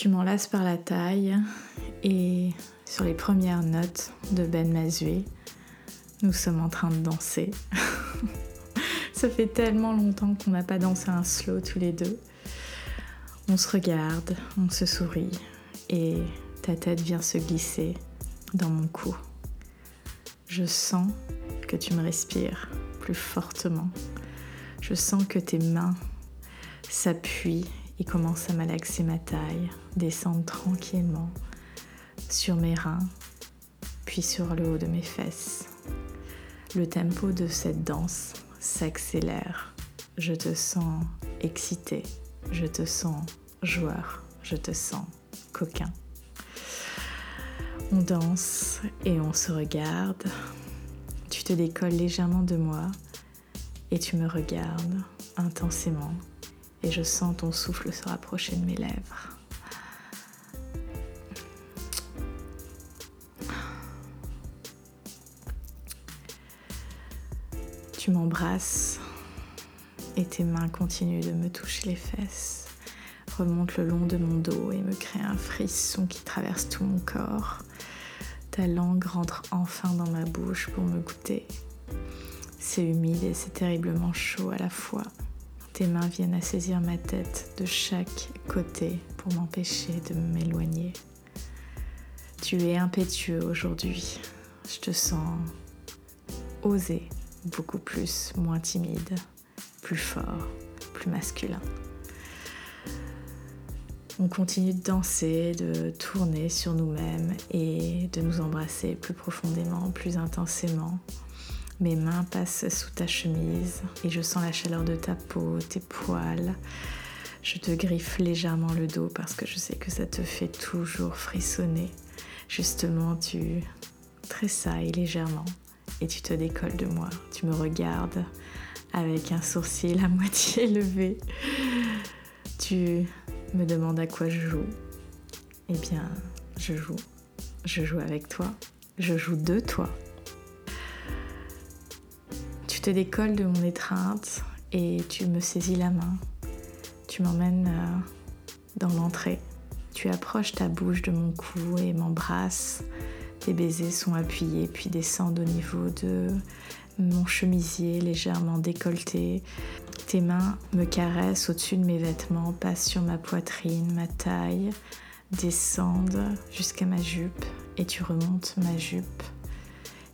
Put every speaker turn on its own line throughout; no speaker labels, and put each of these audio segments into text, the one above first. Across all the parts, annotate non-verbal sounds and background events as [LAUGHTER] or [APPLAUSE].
Tu m'enlaces par la taille et sur les premières notes de Ben Mazué, nous sommes en train de danser. [LAUGHS] Ça fait tellement longtemps qu'on n'a pas dansé un slow tous les deux. On se regarde, on se sourit et ta tête vient se glisser dans mon cou. Je sens que tu me respires plus fortement. Je sens que tes mains s'appuient et commencent à malaxer ma taille, descendre tranquillement sur mes reins, puis sur le haut de mes fesses. Le tempo de cette danse s'accélère. Je te sens excité, je te sens joueur, je te sens coquin. On danse et on se regarde. Tu te décolles légèrement de moi et tu me regardes intensément et je sens ton souffle se rapprocher de mes lèvres. Tu m'embrasses et tes mains continuent de me toucher les fesses, remontent le long de mon dos et me créent un frisson qui traverse tout mon corps. Ta langue rentre enfin dans ma bouche pour me goûter. C'est humide et c'est terriblement chaud à la fois. Tes mains viennent à saisir ma tête de chaque côté pour m'empêcher de m'éloigner. Tu es impétueux aujourd'hui. Je te sens osé beaucoup plus, moins timide, plus fort, plus masculin. On continue de danser, de tourner sur nous-mêmes et de nous embrasser plus profondément, plus intensément. Mes mains passent sous ta chemise et je sens la chaleur de ta peau, tes poils. Je te griffe légèrement le dos parce que je sais que ça te fait toujours frissonner. Justement, tu tressailles légèrement et tu te décolles de moi. Tu me regardes avec un sourcil à [LAUGHS] moitié levé. Tu me demandes à quoi je joue. Eh bien, je joue. Je joue avec toi. Je joue de toi. Tu te décolles de mon étreinte et tu me saisis la main. Tu m'emmènes euh, dans l'entrée. Tu approches ta bouche de mon cou et m'embrasses tes baisers sont appuyés puis descendent au niveau de mon chemisier légèrement décolleté. Tes mains me caressent au-dessus de mes vêtements, passent sur ma poitrine, ma taille, descendent jusqu'à ma jupe et tu remontes ma jupe.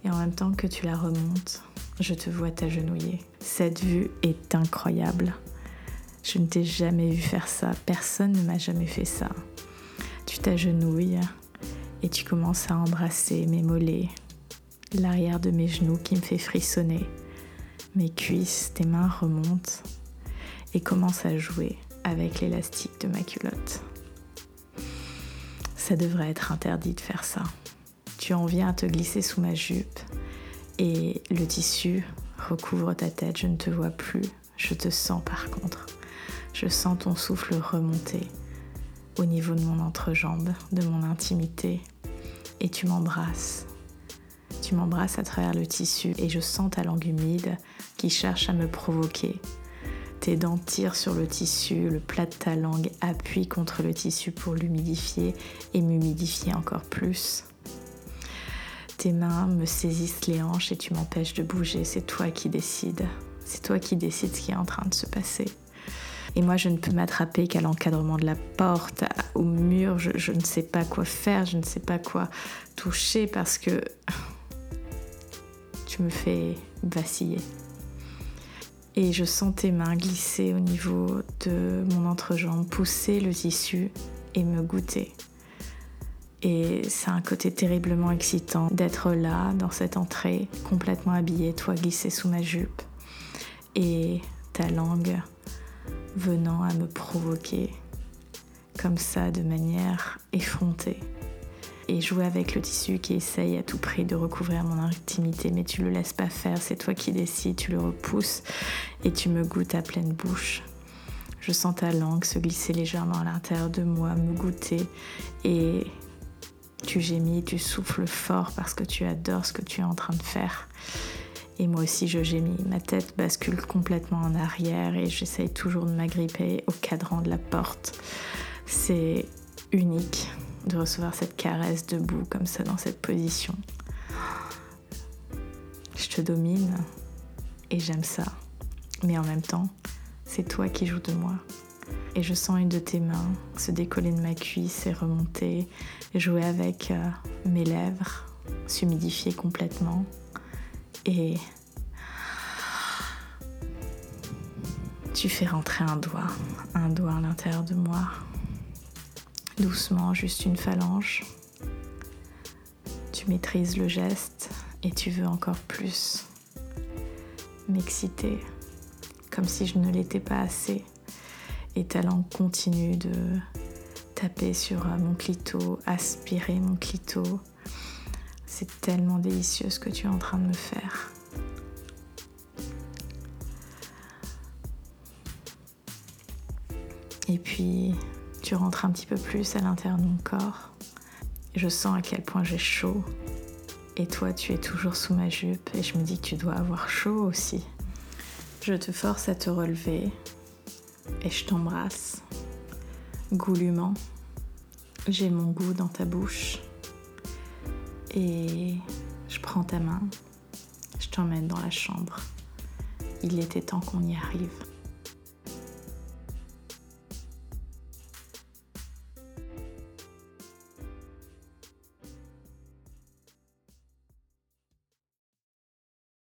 Et en même temps que tu la remontes, je te vois t'agenouiller. Cette vue est incroyable. Je ne t'ai jamais vu faire ça. Personne ne m'a jamais fait ça. Tu t'agenouilles, et tu commences à embrasser mes mollets, l'arrière de mes genoux qui me fait frissonner, mes cuisses, tes mains remontent et commencent à jouer avec l'élastique de ma culotte. Ça devrait être interdit de faire ça. Tu en viens à te glisser sous ma jupe et le tissu recouvre ta tête, je ne te vois plus, je te sens par contre. Je sens ton souffle remonter au niveau de mon entrejambe, de mon intimité, et tu m'embrasses. Tu m'embrasses à travers le tissu et je sens ta langue humide qui cherche à me provoquer. Tes dents tirent sur le tissu, le plat de ta langue appuie contre le tissu pour l'humidifier et m'humidifier encore plus. Tes mains me saisissent les hanches et tu m'empêches de bouger, c'est toi qui décides. C'est toi qui décides ce qui est en train de se passer. Et moi, je ne peux m'attraper qu'à l'encadrement de la porte, au mur. Je, ne sais pas quoi faire, je ne sais pas quoi toucher parce que tu me fais vaciller. Et je sens tes mains glisser au niveau de mon entrejambe, pousser le tissu et me goûter. Et c'est un côté terriblement excitant d'être là, dans cette entrée, complètement habillée, toi glissé sous ma jupe, et ta langue venant à me provoquer comme ça de manière effrontée et jouer avec le tissu qui essaye à tout prix de recouvrir mon intimité, mais tu le laisses pas faire, c'est toi qui décides, tu le repousses et tu me goûtes à pleine bouche. Je sens ta langue se glisser légèrement à l'intérieur de moi, me goûter et tu gémis, tu souffles fort parce que tu adores ce que tu es en train de faire. Et moi aussi je gémis, ma tête bascule complètement en arrière et j'essaye toujours de m'agripper au cadran de la porte. C'est unique de recevoir cette caresse debout comme ça dans cette position. Je te domine et j'aime ça. Mais en même temps, c'est toi qui joues de moi. Et je sens une de tes mains se décoller de ma cuisse et remonter, jouer avec euh, mes lèvres, s'humidifier complètement. Et tu fais rentrer un doigt, un doigt à l'intérieur de moi. Doucement, juste une phalange. Tu maîtrises le geste et tu veux encore plus m'exciter, comme si je ne l'étais pas assez. Et ta langue continue de taper sur mon clito, aspirer mon clito. C'est tellement délicieux ce que tu es en train de me faire. Et puis, tu rentres un petit peu plus à l'intérieur de mon corps. Je sens à quel point j'ai chaud. Et toi, tu es toujours sous ma jupe et je me dis que tu dois avoir chaud aussi. Je te force à te relever et je t'embrasse goulûment. J'ai mon goût dans ta bouche et je prends ta main. Je t'emmène dans la chambre. Il était temps qu'on y arrive.